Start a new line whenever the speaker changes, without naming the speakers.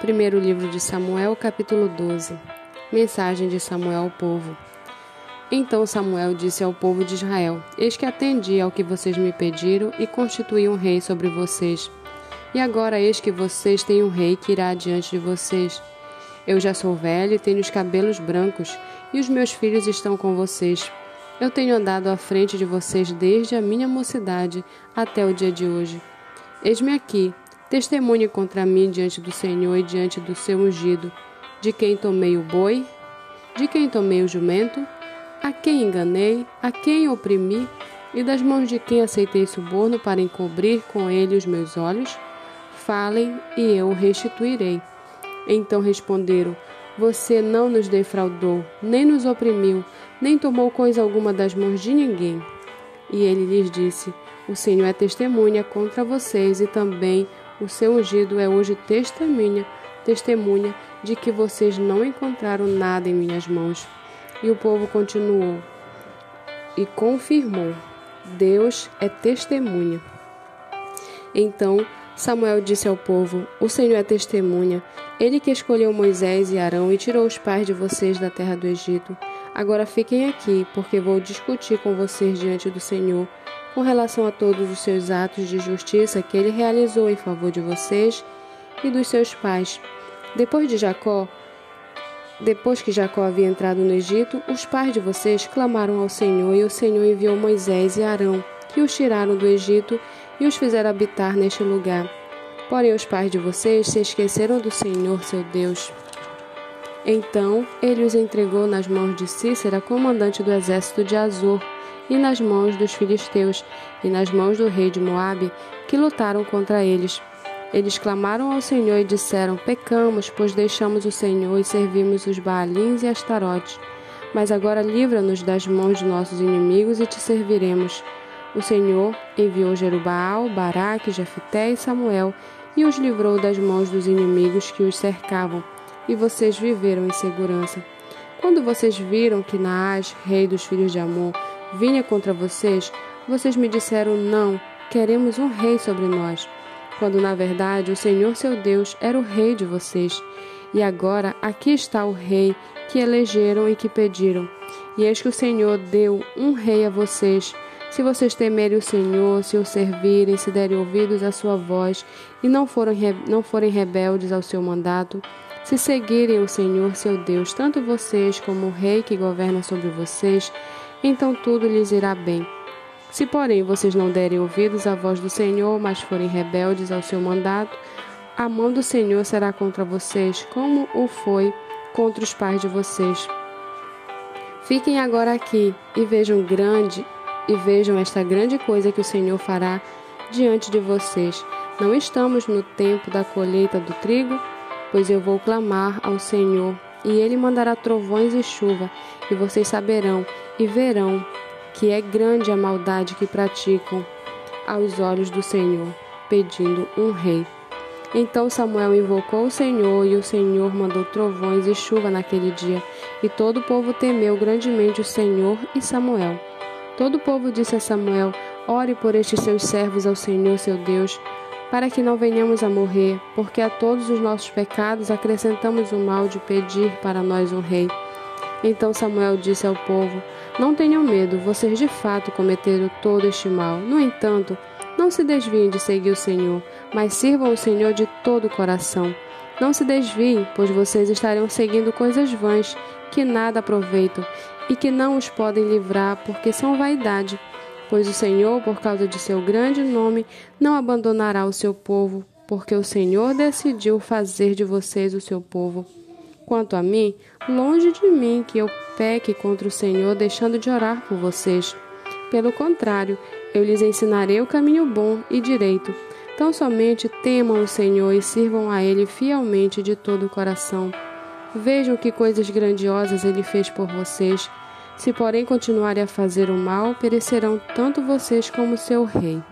Primeiro livro de Samuel, capítulo 12. Mensagem de Samuel ao povo. Então Samuel disse ao povo de Israel: Eis que atendi ao que vocês me pediram e constituí um rei sobre vocês. E agora eis que vocês têm um rei que irá diante de vocês. Eu já sou velho e tenho os cabelos brancos, e os meus filhos estão com vocês. Eu tenho andado à frente de vocês desde a minha mocidade até o dia de hoje. Eis-me aqui, Testemunhe contra mim diante do Senhor e diante do seu ungido, de quem tomei o boi, de quem tomei o jumento, a quem enganei, a quem oprimi, e das mãos de quem aceitei suborno para encobrir com ele os meus olhos? Falem, e eu restituirei. Então responderam: Você não nos defraudou, nem nos oprimiu, nem tomou coisa alguma das mãos de ninguém. E ele lhes disse: O Senhor é testemunha contra vocês e também o seu ungido é hoje testemunha, testemunha de que vocês não encontraram nada em minhas mãos. E o povo continuou e confirmou: Deus é testemunha. Então Samuel disse ao povo: O Senhor é testemunha, ele que escolheu Moisés e Arão e tirou os pais de vocês da terra do Egito. Agora fiquem aqui, porque vou discutir com vocês diante do Senhor com relação a todos os seus atos de justiça que ele realizou em favor de vocês e dos seus pais. Depois de Jacó, depois que Jacó havia entrado no Egito, os pais de vocês clamaram ao Senhor e o Senhor enviou Moisés e Arão, que os tiraram do Egito e os fizeram habitar neste lugar. Porém, os pais de vocês se esqueceram do Senhor, seu Deus. Então ele os entregou nas mãos de Cícera, comandante do exército de Azor, e nas mãos dos filisteus, e nas mãos do rei de Moabe, que lutaram contra eles. Eles clamaram ao Senhor e disseram: Pecamos, pois deixamos o Senhor e servimos os Baalins e Astarotes. Mas agora livra-nos das mãos de nossos inimigos e te serviremos. O Senhor enviou Jerubaal, Baraque, Jefité e Samuel e os livrou das mãos dos inimigos que os cercavam, e vocês viveram em segurança. Quando vocês viram que Naás, rei dos filhos de Amon, vinha contra vocês, vocês me disseram: Não, queremos um rei sobre nós. Quando na verdade o Senhor seu Deus era o rei de vocês. E agora aqui está o rei que elegeram e que pediram. E eis que o Senhor deu um rei a vocês. Se vocês temerem o Senhor, se o servirem, se derem ouvidos à sua voz e não forem, não forem rebeldes ao seu mandato, se seguirem o Senhor seu Deus, tanto vocês como o rei que governa sobre vocês, então tudo lhes irá bem. Se, porém, vocês não derem ouvidos à voz do Senhor, mas forem rebeldes ao seu mandato, a mão do Senhor será contra vocês, como o foi contra os pais de vocês. Fiquem agora aqui e vejam grande e vejam esta grande coisa que o Senhor fará diante de vocês. Não estamos no tempo da colheita do trigo, pois eu vou clamar ao Senhor, e ele mandará trovões e chuva, e vocês saberão e verão que é grande a maldade que praticam aos olhos do Senhor, pedindo um rei. Então Samuel invocou o Senhor, e o Senhor mandou trovões e chuva naquele dia, e todo o povo temeu grandemente o Senhor e Samuel. Todo o povo disse a Samuel: Ore por estes seus servos ao Senhor seu Deus, para que não venhamos a morrer, porque a todos os nossos pecados acrescentamos o mal de pedir para nós um rei. Então Samuel disse ao povo: Não tenham medo, vocês de fato cometeram todo este mal. No entanto, não se desviem de seguir o Senhor, mas sirvam o Senhor de todo o coração. Não se desviem, pois vocês estarão seguindo coisas vãs que nada aproveitam e que não os podem livrar, porque são vaidade. Pois o Senhor, por causa de seu grande nome, não abandonará o seu povo, porque o Senhor decidiu fazer de vocês o seu povo. Quanto a mim, longe de mim que eu peque contra o Senhor, deixando de orar por vocês. Pelo contrário, eu lhes ensinarei o caminho bom e direito. Tão somente temam o Senhor e sirvam a Ele fielmente de todo o coração. Vejam que coisas grandiosas Ele fez por vocês. Se, porém, continuarem a fazer o mal, perecerão tanto vocês como seu rei.